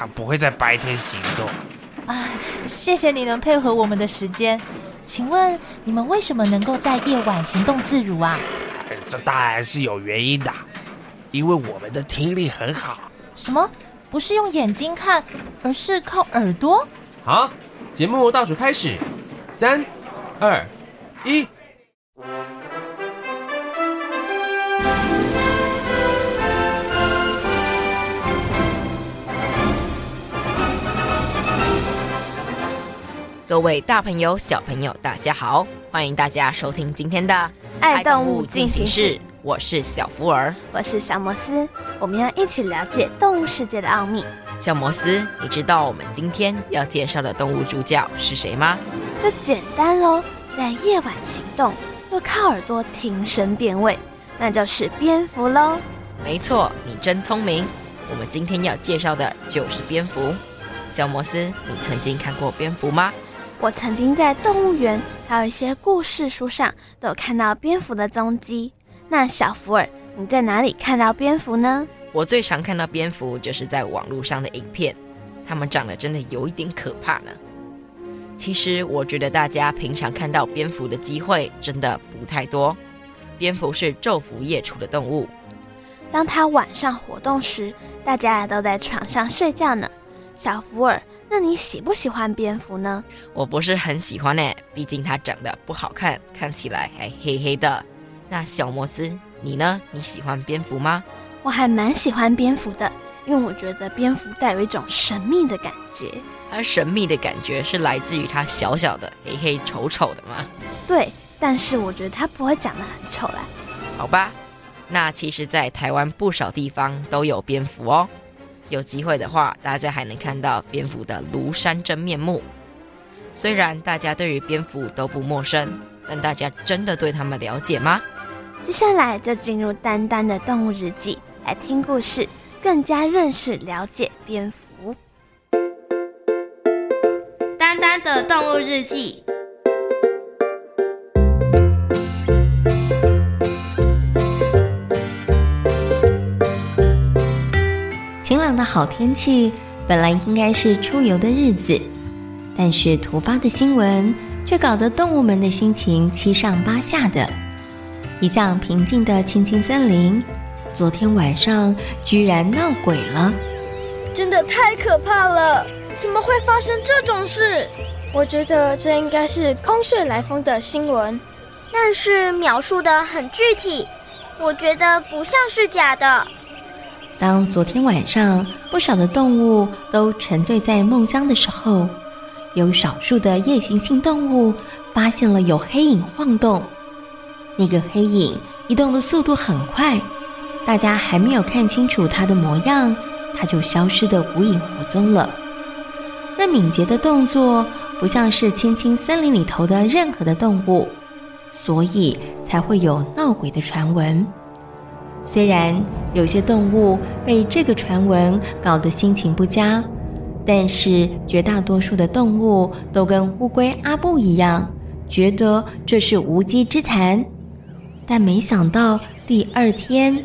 我通常不会在白天行动。啊，谢谢你能配合我们的时间。请问你们为什么能够在夜晚行动自如啊？这当然是有原因的，因为我们的听力很好。什么？不是用眼睛看，而是靠耳朵？好，节目倒数开始，三、二、一。各位大朋友、小朋友，大家好！欢迎大家收听今天的《爱动物进行式》。我是小福儿，我是小摩斯，我们要一起了解动物世界的奥秘。小摩斯，你知道我们今天要介绍的动物助教是谁吗？这简单喽，在夜晚行动，又靠耳朵听声辨位，那就是蝙蝠喽。没错，你真聪明。我们今天要介绍的就是蝙蝠。小摩斯，你曾经看过蝙蝠吗？我曾经在动物园，还有一些故事书上都有看到蝙蝠的踪迹。那小福尔，你在哪里看到蝙蝠呢？我最常看到蝙蝠就是在网络上的影片，它们长得真的有一点可怕呢。其实我觉得大家平常看到蝙蝠的机会真的不太多。蝙蝠是昼伏夜出的动物，当它晚上活动时，大家都在床上睡觉呢。小福尔，那你喜不喜欢蝙蝠呢？我不是很喜欢呢，毕竟它长得不好看，看起来还黑黑的。那小摩斯，你呢？你喜欢蝙蝠吗？我还蛮喜欢蝙蝠的，因为我觉得蝙蝠带有一种神秘的感觉。而神秘的感觉是来自于它小小的、黑黑丑丑的吗？对，但是我觉得它不会长得很丑啦。好吧，那其实，在台湾不少地方都有蝙蝠哦。有机会的话，大家还能看到蝙蝠的庐山真面目。虽然大家对于蝙蝠都不陌生，但大家真的对他们了解吗？接下来就进入丹丹的动物日记，来听故事，更加认识了解蝙蝠。丹丹的动物日记。的好天气，本来应该是出游的日子，但是突发的新闻却搞得动物们的心情七上八下的。一向平静的青青森林，昨天晚上居然闹鬼了，真的太可怕了！怎么会发生这种事？我觉得这应该是空穴来风的新闻，但是描述的很具体，我觉得不像是假的。当昨天晚上不少的动物都沉醉在梦乡的时候，有少数的夜行性动物发现了有黑影晃动。那个黑影移动的速度很快，大家还没有看清楚它的模样，它就消失得无影无踪了。那敏捷的动作不像是青青森林里头的任何的动物，所以才会有闹鬼的传闻。虽然有些动物被这个传闻搞得心情不佳，但是绝大多数的动物都跟乌龟阿布一样，觉得这是无稽之谈。但没想到第二天，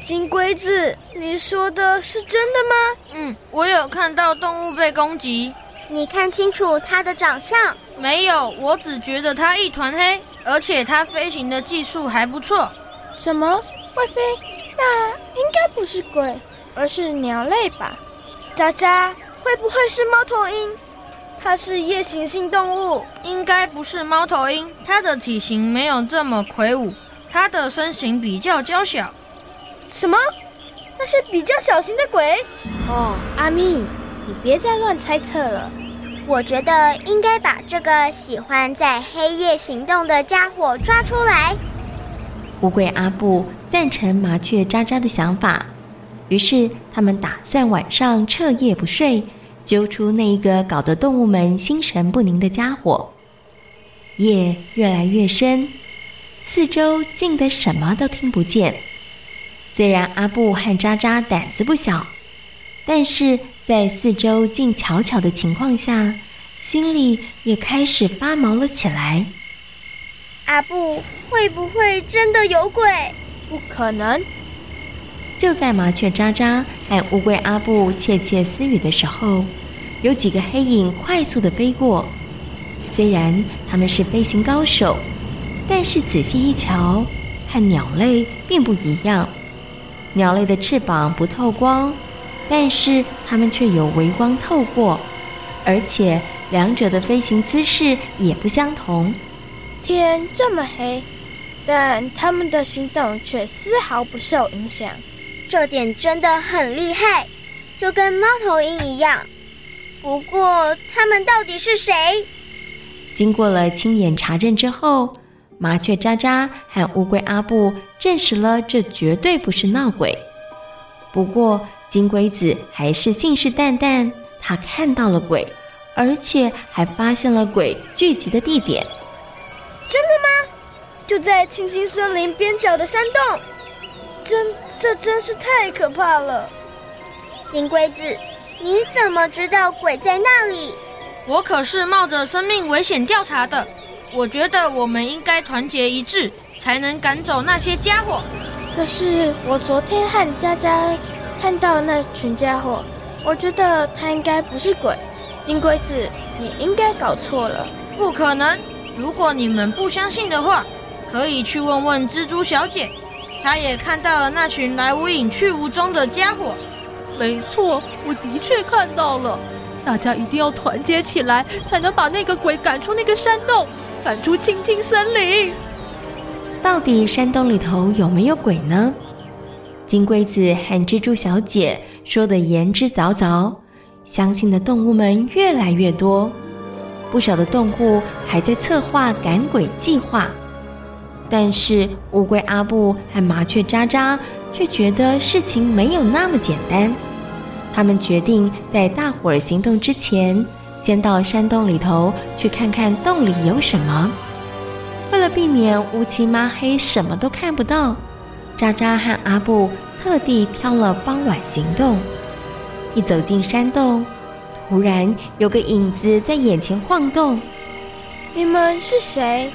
金龟子，你说的是真的吗？嗯，我有看到动物被攻击。你看清楚它的长相？没有，我只觉得它一团黑，而且它飞行的技术还不错。什么？会飞？那应该不是鬼，而是鸟类吧？渣渣，会不会是猫头鹰？它是夜行性动物，应该不是猫头鹰。它的体型没有这么魁梧，它的身形比较娇小。什么？那是比较小型的鬼？哦，阿咪，你别再乱猜测了。我觉得应该把这个喜欢在黑夜行动的家伙抓出来。乌龟阿布赞成麻雀渣渣的想法，于是他们打算晚上彻夜不睡，揪出那一个搞得动物们心神不宁的家伙。夜越来越深，四周静得什么都听不见。虽然阿布和渣渣胆子不小，但是在四周静悄悄的情况下，心里也开始发毛了起来。阿布，会不会真的有鬼？不可能！就在麻雀渣渣和乌龟阿布窃窃私语的时候，有几个黑影快速的飞过。虽然他们是飞行高手，但是仔细一瞧，和鸟类并不一样。鸟类的翅膀不透光。但是它们却有微光透过，而且两者的飞行姿势也不相同。天这么黑，但他们的行动却丝毫不受影响，这点真的很厉害，就跟猫头鹰一样。不过，他们到底是谁？经过了亲眼查证之后，麻雀渣渣和乌龟阿布证实了这绝对不是闹鬼。不过，金龟子还是信誓旦旦，他看到了鬼，而且还发现了鬼聚集的地点。真的吗？就在青青森林边角的山洞。真，这真是太可怕了。金龟子，你怎么知道鬼在那里？我可是冒着生命危险调查的。我觉得我们应该团结一致，才能赶走那些家伙。可是我昨天和佳佳。看到那群家伙，我觉得他应该不是鬼。金龟子，你应该搞错了。不可能！如果你们不相信的话，可以去问问蜘蛛小姐，她也看到了那群来无影去无踪的家伙。没错，我的确看到了。大家一定要团结起来，才能把那个鬼赶出那个山洞，赶出青青森林。到底山洞里头有没有鬼呢？金龟子和蜘蛛小姐说的言之凿凿，相信的动物们越来越多，不少的动物还在策划赶鬼计划。但是乌龟阿布和麻雀渣渣却觉得事情没有那么简单，他们决定在大伙儿行动之前，先到山洞里头去看看洞里有什么。为了避免乌漆抹黑，什么都看不到。渣渣和阿布特地挑了傍晚行动，一走进山洞，突然有个影子在眼前晃动。你们是谁？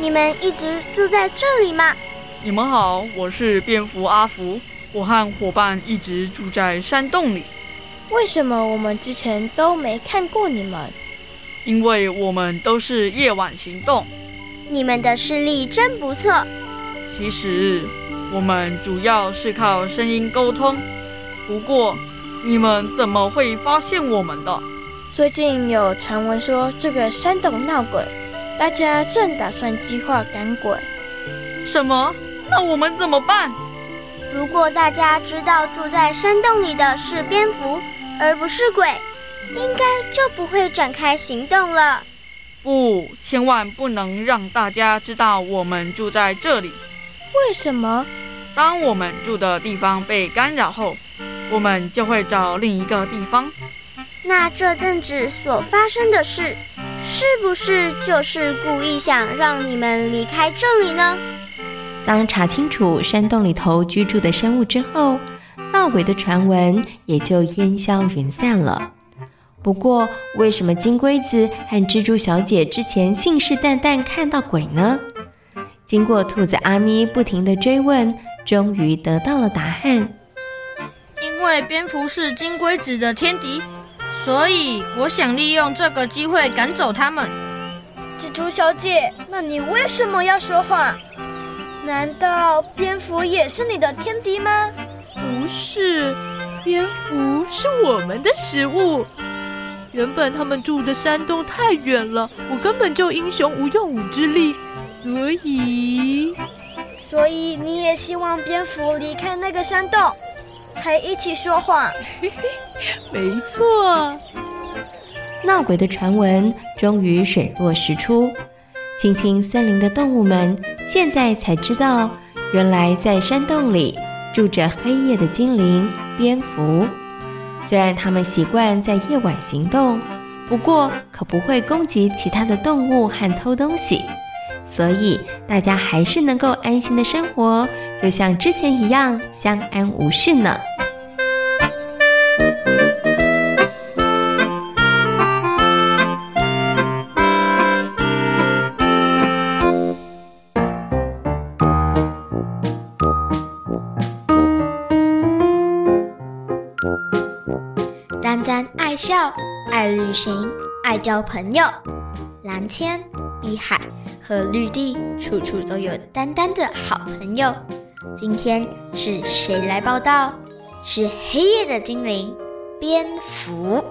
你们一直住在这里吗？你们好，我是蝙蝠阿福，我和伙伴一直住在山洞里。为什么我们之前都没看过你们？因为我们都是夜晚行动。你们的视力真不错。其实。我们主要是靠声音沟通，不过你们怎么会发现我们的？最近有传闻说这个山洞闹鬼，大家正打算计划赶鬼。什么？那我们怎么办？如果大家知道住在山洞里的是蝙蝠，而不是鬼，应该就不会展开行动了。不，千万不能让大家知道我们住在这里。为什么？当我们住的地方被干扰后，我们就会找另一个地方。那这阵子所发生的事，是不是就是故意想让你们离开这里呢？当查清楚山洞里头居住的生物之后，闹鬼的传闻也就烟消云散了。不过，为什么金龟子和蜘蛛小姐之前信誓旦旦看到鬼呢？经过兔子阿咪不停的追问，终于得到了答案。因为蝙蝠是金龟子的天敌，所以我想利用这个机会赶走他们。蜘蛛小姐，那你为什么要说谎？难道蝙蝠也是你的天敌吗？不是，蝙蝠是我们的食物。原本他们住的山洞太远了，我根本就英雄无用武之力。所以，所以你也希望蝙蝠离开那个山洞，才一起说谎？没错。闹鬼的传闻终于水落石出，青青森林的动物们现在才知道，原来在山洞里住着黑夜的精灵蝙蝠。虽然它们习惯在夜晚行动，不过可不会攻击其他的动物和偷东西，所以大家还是能够安心的生活，就像之前一样相安无事呢。丹丹爱笑，爱旅行，爱交朋友。蓝天、碧海和绿地，处处都有丹丹的好朋友。今天是谁来报道？是黑夜的精灵，蝙蝠。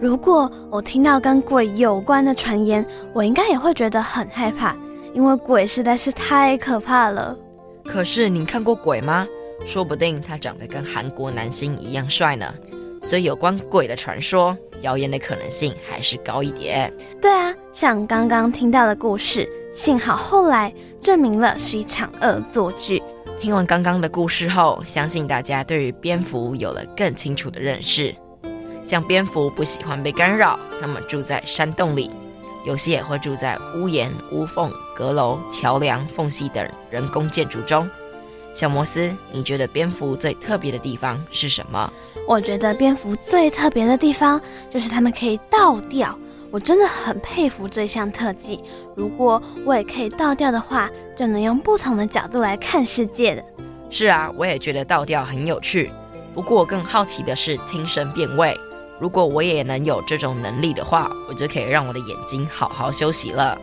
如果我听到跟鬼有关的传言，我应该也会觉得很害怕。因为鬼实在是太可怕了。可是你看过鬼吗？说不定他长得跟韩国男星一样帅呢。所以有关鬼的传说，谣言的可能性还是高一点。对啊，像刚刚听到的故事，幸好后来证明了是一场恶作剧。听完刚刚的故事后，相信大家对于蝙蝠有了更清楚的认识。像蝙蝠不喜欢被干扰，它们住在山洞里。有些也会住在屋檐、屋缝、阁楼、桥梁、缝隙等人工建筑中。小摩斯，你觉得蝙蝠最特别的地方是什么？我觉得蝙蝠最特别的地方就是它们可以倒吊。我真的很佩服这项特技。如果我也可以倒吊的话，就能用不同的角度来看世界了。是啊，我也觉得倒吊很有趣。不过我更好奇的是听声辨位。如果我也能有这种能力的话，我就可以让我的眼睛好好休息了。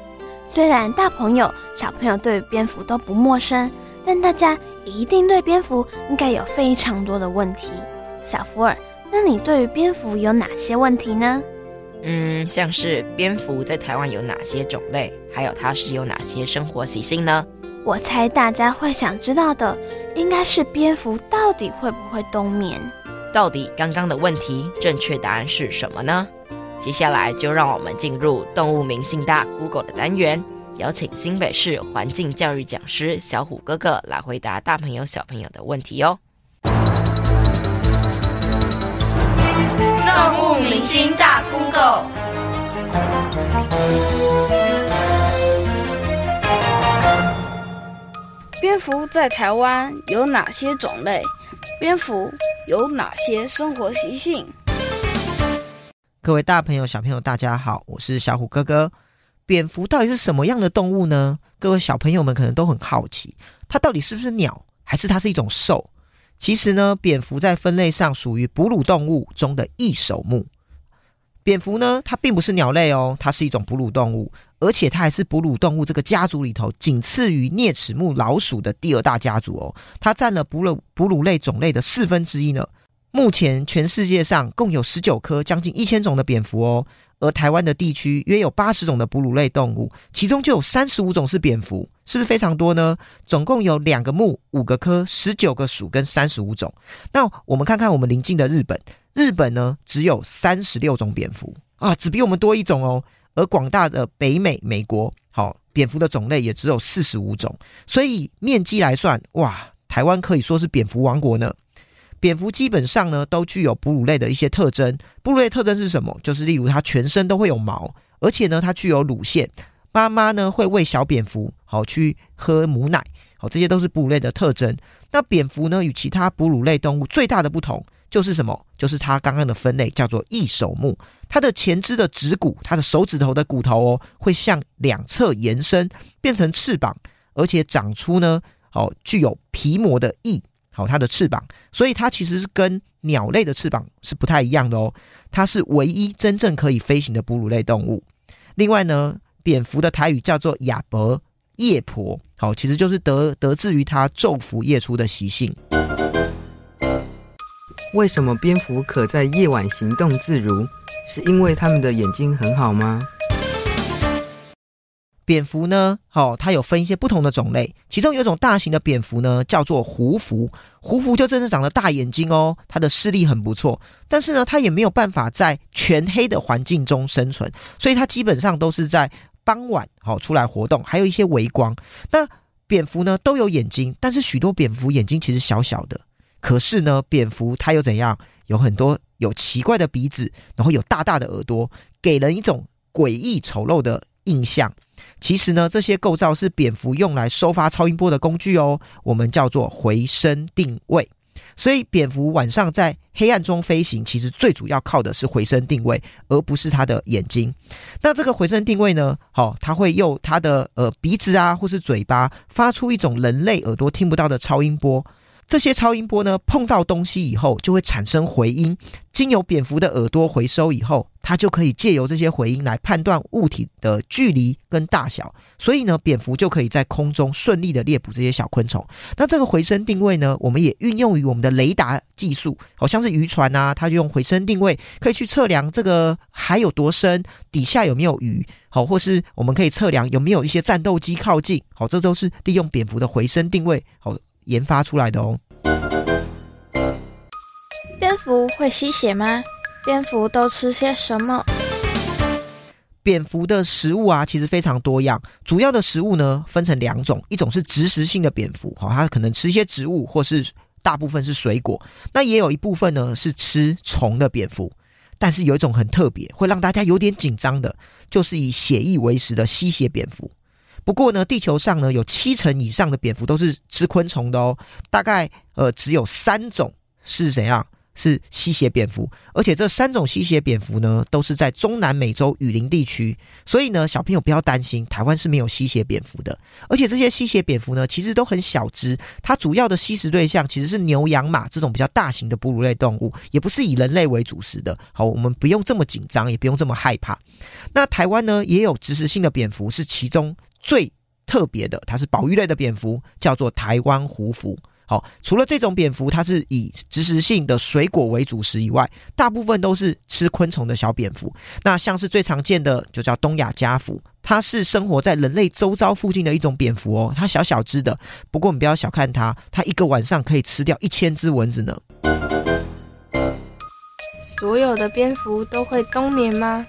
虽然大朋友、小朋友对蝙蝠都不陌生，但大家一定对蝙蝠应该有非常多的问题。小福尔，那你对于蝙蝠有哪些问题呢？嗯，像是蝙蝠在台湾有哪些种类，还有它是有哪些生活习性呢？我猜大家会想知道的，应该是蝙蝠到底会不会冬眠。到底刚刚的问题正确答案是什么呢？接下来就让我们进入动物明星大 Google 的单元，邀请新北市环境教育讲师小虎哥哥来回答大朋友小朋友的问题哦。动物明星大 Google，蝙蝠在台湾有哪些种类？蝙蝠有哪些生活习性？各位大朋友、小朋友，大家好，我是小虎哥哥。蝙蝠到底是什么样的动物呢？各位小朋友们可能都很好奇，它到底是不是鸟，还是它是一种兽？其实呢，蝙蝠在分类上属于哺乳动物中的翼首目。蝙蝠呢，它并不是鸟类哦，它是一种哺乳动物。而且它还是哺乳动物这个家族里头仅次于啮齿目老鼠的第二大家族哦，它占了哺乳哺乳类种类的四分之一呢。目前全世界上共有十九科，将近一千种的蝙蝠哦，而台湾的地区约有八十种的哺乳类动物，其中就有三十五种是蝙蝠，是不是非常多呢？总共有两个目、五个科、十九个属跟三十五种。那我们看看我们邻近的日本，日本呢只有三十六种蝙蝠啊，只比我们多一种哦。而广大的北美美国，好，蝙蝠的种类也只有四十五种，所以面积来算，哇，台湾可以说是蝙蝠王国呢。蝙蝠基本上呢都具有哺乳类的一些特征，哺乳类特征是什么？就是例如它全身都会有毛，而且呢它具有乳腺，妈妈呢会喂小蝙蝠好去喝母奶，好，这些都是哺乳类的特征。那蝙蝠呢与其他哺乳类动物最大的不同。就是什么？就是它刚刚的分类叫做翼手目，它的前肢的指骨，它的手指头的骨头哦，会向两侧延伸，变成翅膀，而且长出呢，哦，具有皮膜的翼，好，它的翅膀，所以它其实是跟鸟类的翅膀是不太一样的哦，它是唯一真正可以飞行的哺乳类动物。另外呢，蝙蝠的台语叫做亚伯夜婆，好，其实就是得得自于它昼伏夜出的习性。为什么蝙蝠可在夜晚行动自如？是因为它们的眼睛很好吗？蝙蝠呢？哦，它有分一些不同的种类，其中有一种大型的蝙蝠呢，叫做胡蝠。胡蝠就真的长了大眼睛哦，它的视力很不错，但是呢，它也没有办法在全黑的环境中生存，所以它基本上都是在傍晚好出来活动，还有一些微光。那蝙蝠呢都有眼睛，但是许多蝙蝠眼睛其实小小的，可是呢，蝙蝠它又怎样？有很多有奇怪的鼻子，然后有大大的耳朵，给人一种诡异丑陋的印象。其实呢，这些构造是蝙蝠用来收发超音波的工具哦，我们叫做回声定位。所以，蝙蝠晚上在黑暗中飞行，其实最主要靠的是回声定位，而不是它的眼睛。那这个回声定位呢，好、哦，它会用它的呃鼻子啊，或是嘴巴，发出一种人类耳朵听不到的超音波。这些超音波呢，碰到东西以后就会产生回音，经由蝙蝠的耳朵回收以后，它就可以借由这些回音来判断物体的距离跟大小，所以呢，蝙蝠就可以在空中顺利的猎捕这些小昆虫。那这个回声定位呢，我们也运用于我们的雷达技术，好像是渔船啊，它就用回声定位可以去测量这个海有多深，底下有没有鱼，好，或是我们可以测量有没有一些战斗机靠近，好，这都是利用蝙蝠的回声定位，好。研发出来的哦。蝙蝠会吸血吗？蝙蝠都吃些什么？蝙蝠的食物啊，其实非常多样。主要的食物呢，分成两种，一种是植食性的蝙蝠，好，它可能吃一些植物，或是大部分是水果。那也有一部分呢是吃虫的蝙蝠。但是有一种很特别，会让大家有点紧张的，就是以血液为食的吸血蝙蝠。不过呢，地球上呢有七成以上的蝙蝠都是吃昆虫的哦，大概呃只有三种是怎样？是吸血蝙蝠，而且这三种吸血蝙蝠呢都是在中南美洲雨林地区，所以呢小朋友不要担心，台湾是没有吸血蝙蝠的。而且这些吸血蝙蝠呢其实都很小只，它主要的吸食对象其实是牛、羊、马这种比较大型的哺乳类动物，也不是以人类为主食的。好，我们不用这么紧张，也不用这么害怕。那台湾呢也有植食性的蝙蝠，是其中。最特别的，它是保育类的蝙蝠，叫做台湾胡蝠。好，除了这种蝙蝠，它是以植食性的水果为主食以外，大部分都是吃昆虫的小蝙蝠。那像是最常见的，就叫东亚家蝠，它是生活在人类周遭附近的一种蝙蝠哦。它小小只的，不过你不要小看它，它一个晚上可以吃掉一千只蚊子呢。所有的蝙蝠都会冬眠吗？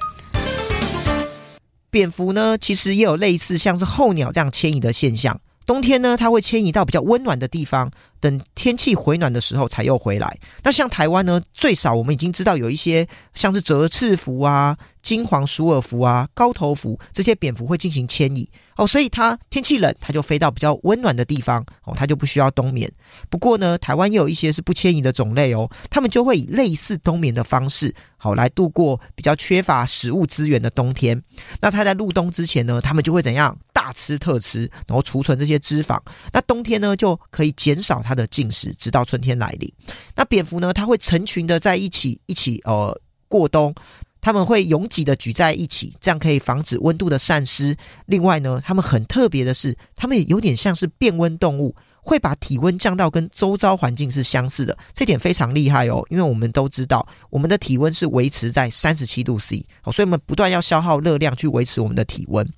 蝙蝠呢，其实也有类似像是候鸟这样迁移的现象。冬天呢，它会迁移到比较温暖的地方，等天气回暖的时候才又回来。那像台湾呢，最少我们已经知道有一些像是折翅蝠啊、金黄鼠耳蝠啊、高头蝠这些蝙蝠会进行迁移哦，所以它天气冷，它就飞到比较温暖的地方哦，它就不需要冬眠。不过呢，台湾也有一些是不迁移的种类哦，它们就会以类似冬眠的方式，好来度过比较缺乏食物资源的冬天。那它在入冬之前呢，它们就会怎样？大吃特吃，然后储存这些脂肪。那冬天呢，就可以减少它它的进食，直到春天来临。那蝙蝠呢，它会成群的在一起，一起呃过冬。它们会拥挤的聚在一起，这样可以防止温度的散失。另外呢，它们很特别的是，它们也有点像是变温动物。会把体温降到跟周遭环境是相似的，这点非常厉害哦。因为我们都知道，我们的体温是维持在三十七度 C，好，所以我们不断要消耗热量去维持我们的体温。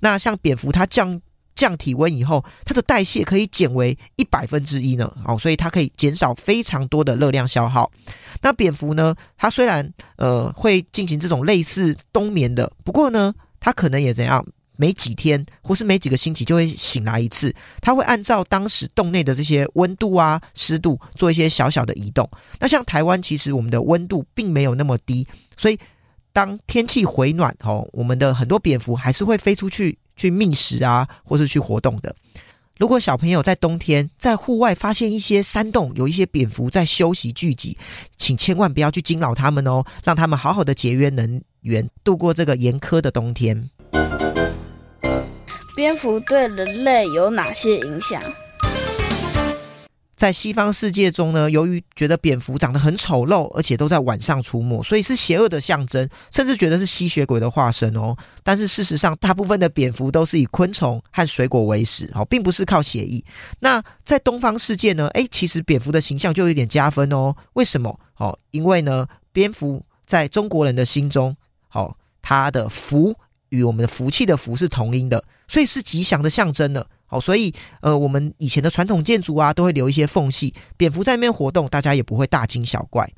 那像蝙蝠，它降降体温以后，它的代谢可以减为一百分之一呢，好，所以它可以减少非常多的热量消耗。那蝙蝠呢，它虽然呃会进行这种类似冬眠的，不过呢，它可能也怎样？每几天或是每几个星期就会醒来一次，它会按照当时洞内的这些温度啊、湿度做一些小小的移动。那像台湾，其实我们的温度并没有那么低，所以当天气回暖哦，我们的很多蝙蝠还是会飞出去去觅食啊，或是去活动的。如果小朋友在冬天在户外发现一些山洞有一些蝙蝠在休息聚集，请千万不要去惊扰他们哦，让他们好好的节约能源，度过这个严苛的冬天。蝙蝠对人类有哪些影响？在西方世界中呢，由于觉得蝙蝠长得很丑陋，而且都在晚上出没，所以是邪恶的象征，甚至觉得是吸血鬼的化身哦。但是事实上，大部分的蝙蝠都是以昆虫和水果为食，哦，并不是靠血液。那在东方世界呢，诶，其实蝙蝠的形象就有点加分哦。为什么？哦，因为呢，蝙蝠在中国人的心中，哦，它的福与我们的福气的福是同音的，所以是吉祥的象征了。好，所以呃，我们以前的传统建筑啊，都会留一些缝隙，蝙蝠在那边活动，大家也不会大惊小怪。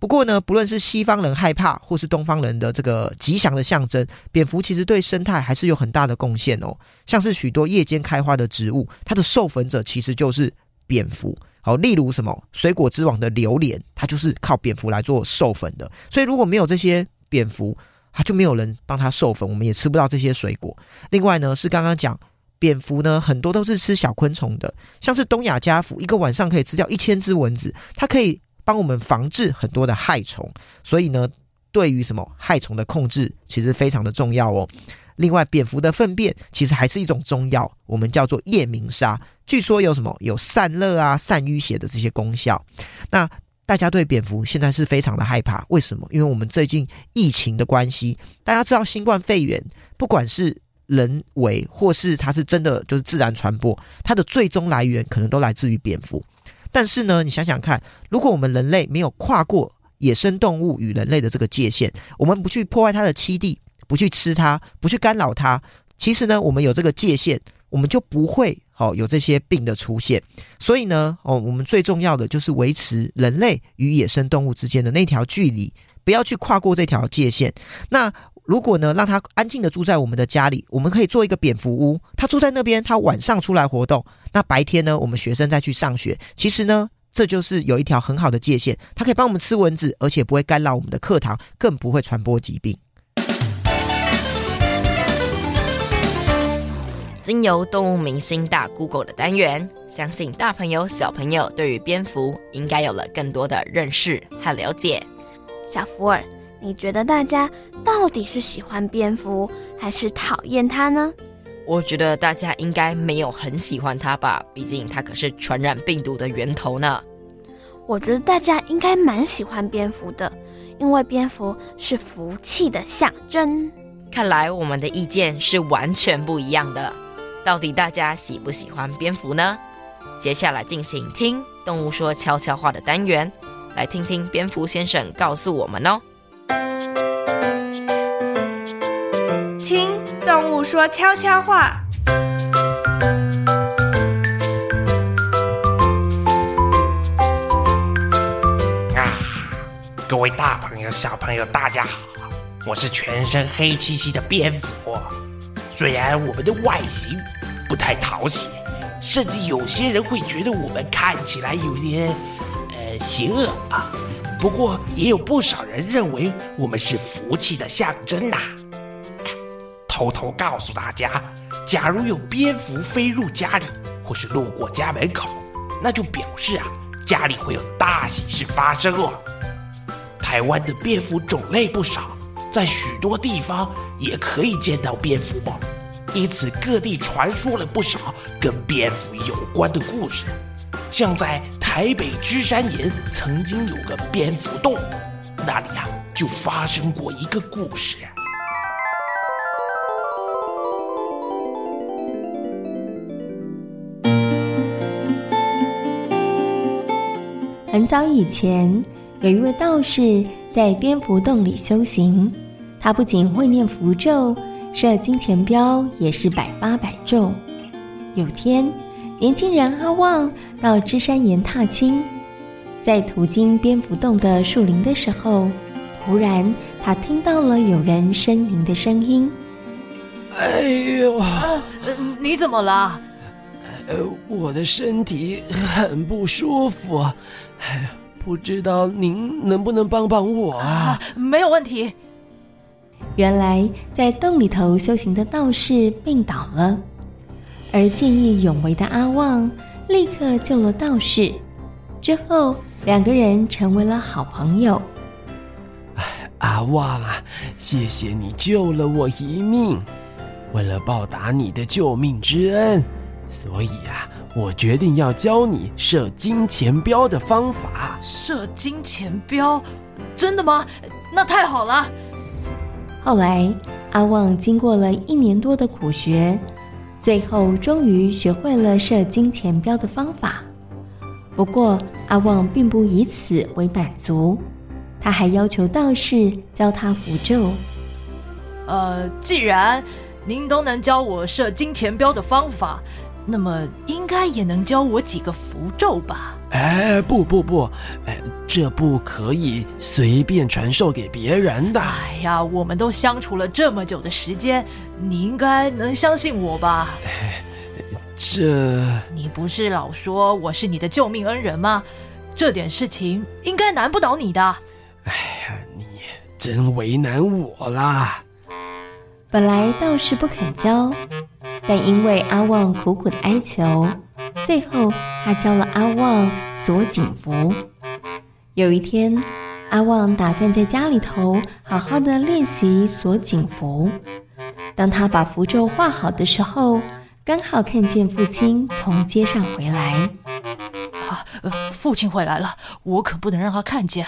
不过呢，不论是西方人害怕，或是东方人的这个吉祥的象征，蝙蝠其实对生态还是有很大的贡献哦。像是许多夜间开花的植物，它的授粉者其实就是蝙蝠。好，例如什么水果之王的榴莲，它就是靠蝙蝠来做授粉的。所以如果没有这些蝙蝠，它就没有人帮它授粉，我们也吃不到这些水果。另外呢，是刚刚讲。蝙蝠呢，很多都是吃小昆虫的，像是东亚家蝠，一个晚上可以吃掉一千只蚊子，它可以帮我们防治很多的害虫，所以呢，对于什么害虫的控制，其实非常的重要哦。另外，蝙蝠的粪便其实还是一种中药，我们叫做夜明砂，据说有什么有散热啊、散淤血的这些功效。那大家对蝙蝠现在是非常的害怕，为什么？因为我们最近疫情的关系，大家知道新冠肺炎，不管是人为或是它是真的就是自然传播，它的最终来源可能都来自于蝙蝠。但是呢，你想想看，如果我们人类没有跨过野生动物与人类的这个界限，我们不去破坏它的栖地，不去吃它，不去干扰它，其实呢，我们有这个界限，我们就不会好有这些病的出现。所以呢，哦，我们最重要的就是维持人类与野生动物之间的那条距离，不要去跨过这条界限。那如果呢，让他安静的住在我们的家里，我们可以做一个蝙蝠屋。他住在那边，他晚上出来活动，那白天呢，我们学生再去上学。其实呢，这就是有一条很好的界限，它可以帮我们吃蚊子，而且不会干扰我们的课堂，更不会传播疾病。经由动物明星大 Google 的单元，相信大朋友小朋友对于蝙蝠应该有了更多的认识和了解。小福尔。你觉得大家到底是喜欢蝙蝠还是讨厌它呢？我觉得大家应该没有很喜欢它吧，毕竟它可是传染病毒的源头呢。我觉得大家应该蛮喜欢蝙蝠的，因为蝙蝠是福气的象征。看来我们的意见是完全不一样的。到底大家喜不喜欢蝙蝠呢？接下来进行听动物说悄悄话的单元，来听听蝙蝠先生告诉我们哦。听动物说悄悄话。啊，各位大朋友、小朋友，大家好，我是全身黑漆漆的蝙蝠。虽然我们的外形不太讨喜，甚至有些人会觉得我们看起来有点呃邪恶啊。不过，也有不少人认为我们是福气的象征呐。偷偷告诉大家，假如有蝙蝠飞入家里，或是路过家门口，那就表示啊，家里会有大喜事发生哦。台湾的蝙蝠种类不少，在许多地方也可以见到蝙蝠哦。因此，各地传说了不少跟蝙蝠有关的故事。像在台北芝山岩曾经有个蝙蝠洞，那里啊就发生过一个故事。很早以前，有一位道士在蝙蝠洞里修行，他不仅会念符咒，设金钱镖也是百发百中。有天，年轻人阿旺到芝山岩踏青，在途经蝙蝠洞的树林的时候，突然他听到了有人呻吟的声音。哎呦，啊，你怎么了？呃，我的身体很不舒服，哎，不知道您能不能帮帮我啊？啊，没有问题。原来在洞里头修行的道士病倒了。而见义勇为的阿旺立刻救了道士，之后两个人成为了好朋友。阿旺啊，谢谢你救了我一命，为了报答你的救命之恩，所以啊，我决定要教你射金钱镖的方法。射金钱镖？真的吗？那太好了。后来，阿旺经过了一年多的苦学，最后终于学会了射金钱镖的方法。不过，阿旺并不以此为满足，他还要求道士教他符咒。呃，既然您都能教我射金钱镖的方法，那么应该也能教我几个符咒吧？哎，不不不，哎，这不可以随便传授给别人的。哎呀，我们都相处了这么久的时间，你应该能相信我吧？哎，这……你不是老说我是你的救命恩人吗？这点事情应该难不倒你的。哎呀，你真为难我啦！本来道士不肯教，但因为阿旺苦苦的哀求，最后他教了阿旺锁紧符。有一天，阿旺打算在家里头好好的练习锁紧符。当他把符咒画好的时候，刚好看见父亲从街上回来。啊，父亲回来了，我可不能让他看见。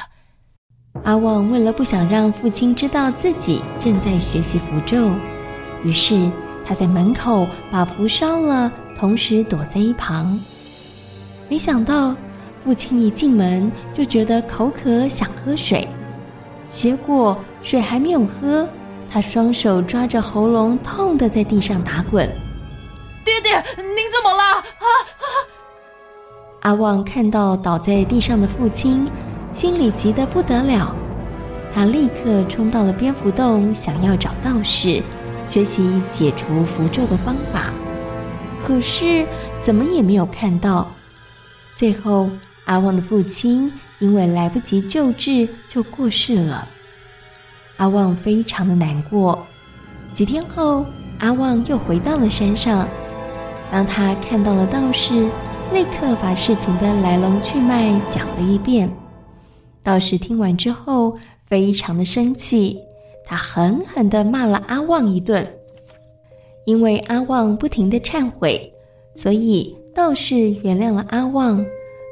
阿旺为了不想让父亲知道自己正在学习符咒，于是他在门口把符烧了，同时躲在一旁。没想到父亲一进门就觉得口渴，想喝水，结果水还没有喝，他双手抓着喉咙，痛得在地上打滚。爹爹，您怎么了？啊啊！阿旺看到倒在地上的父亲。心里急得不得了，他立刻冲到了蝙蝠洞，想要找道士学习解除符咒的方法。可是怎么也没有看到。最后，阿旺的父亲因为来不及救治，就过世了。阿旺非常的难过。几天后，阿旺又回到了山上。当他看到了道士，立刻把事情的来龙去脉讲了一遍。道士听完之后，非常的生气，他狠狠地骂了阿旺一顿。因为阿旺不停地忏悔，所以道士原谅了阿旺，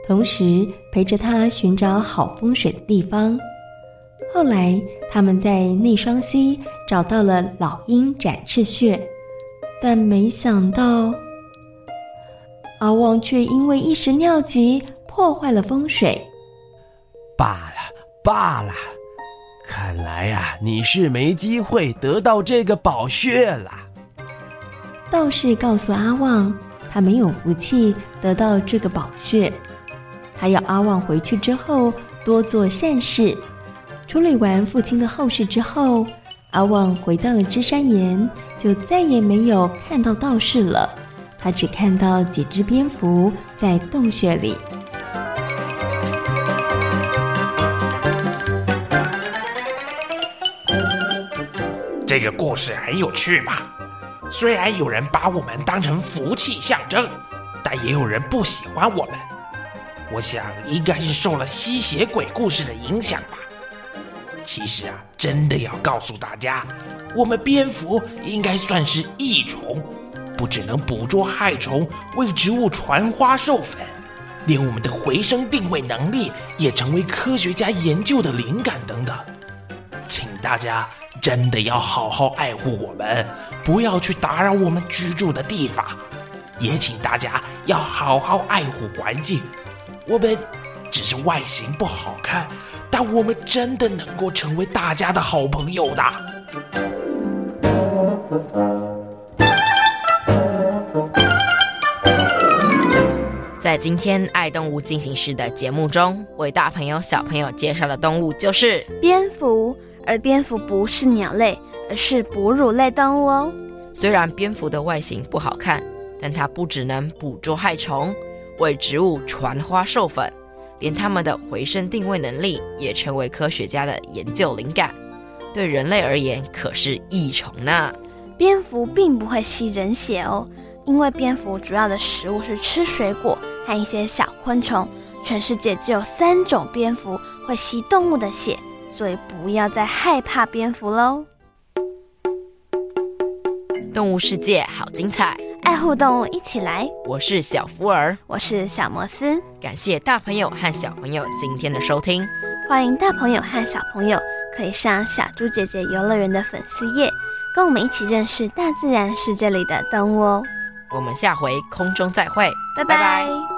同时陪着他寻找好风水的地方。后来，他们在内双溪找到了老鹰展翅穴，但没想到，阿旺却因为一时尿急，破坏了风水。罢了罢了，看来呀、啊，你是没机会得到这个宝穴了。道士告诉阿旺，他没有福气得到这个宝穴，他要阿旺回去之后多做善事。处理完父亲的后事之后，阿旺回到了芝山岩，就再也没有看到道士了。他只看到几只蝙蝠在洞穴里。这个故事很有趣嘛，虽然有人把我们当成福气象征，但也有人不喜欢我们。我想应该是受了吸血鬼故事的影响吧。其实啊，真的要告诉大家，我们蝙蝠应该算是益虫，不只能捕捉害虫，为植物传花授粉，连我们的回声定位能力也成为科学家研究的灵感等等。请大家。真的要好好爱护我们，不要去打扰我们居住的地方。也请大家要好好爱护环境。我们只是外形不好看，但我们真的能够成为大家的好朋友的。在今天爱动物进行时的节目中，为大朋友小朋友介绍的动物就是蝙蝠。而蝙蝠不是鸟类，而是哺乳类动物哦。虽然蝙蝠的外形不好看，但它不只能捕捉害虫，为植物传花授粉，连它们的回声定位能力也成为科学家的研究灵感。对人类而言，可是益虫呢。蝙蝠并不会吸人血哦，因为蝙蝠主要的食物是吃水果和一些小昆虫。全世界只有三种蝙蝠会吸动物的血。所以不要再害怕蝙蝠喽！动物世界好精彩，爱护动物一起来。我是小福儿，我是小摩斯。感谢大朋友和小朋友今天的收听。欢迎大朋友和小朋友可以上小猪姐姐游乐园的粉丝页，跟我们一起认识大自然世界里的动物哦。我们下回空中再会，拜拜。拜拜。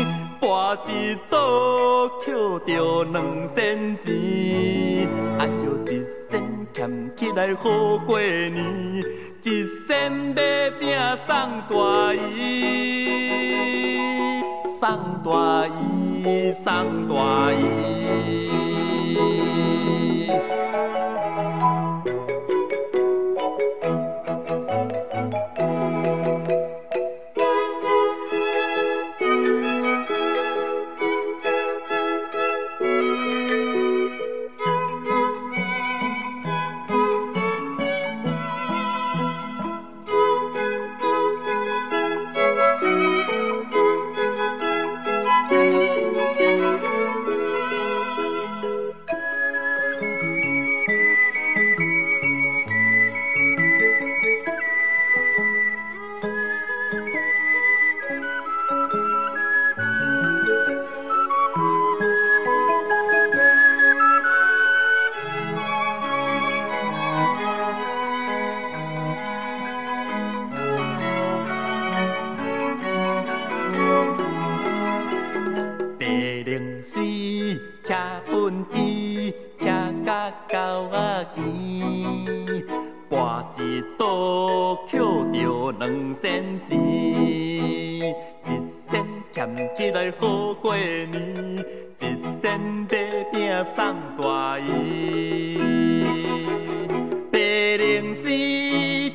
跋一倒捡着两仙钱。哎哟，一仙俭起来好过年，一仙买饼送大姨。送大姨，送大姨。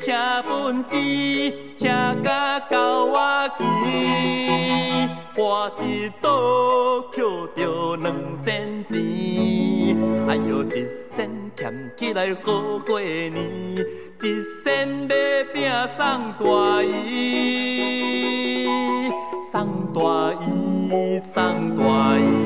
请本机，请甲到我机，我一倒捡着两仙钱，哎呦，一仙俭起来好过年，一仙买饼送大姨，送大姨，送大姨。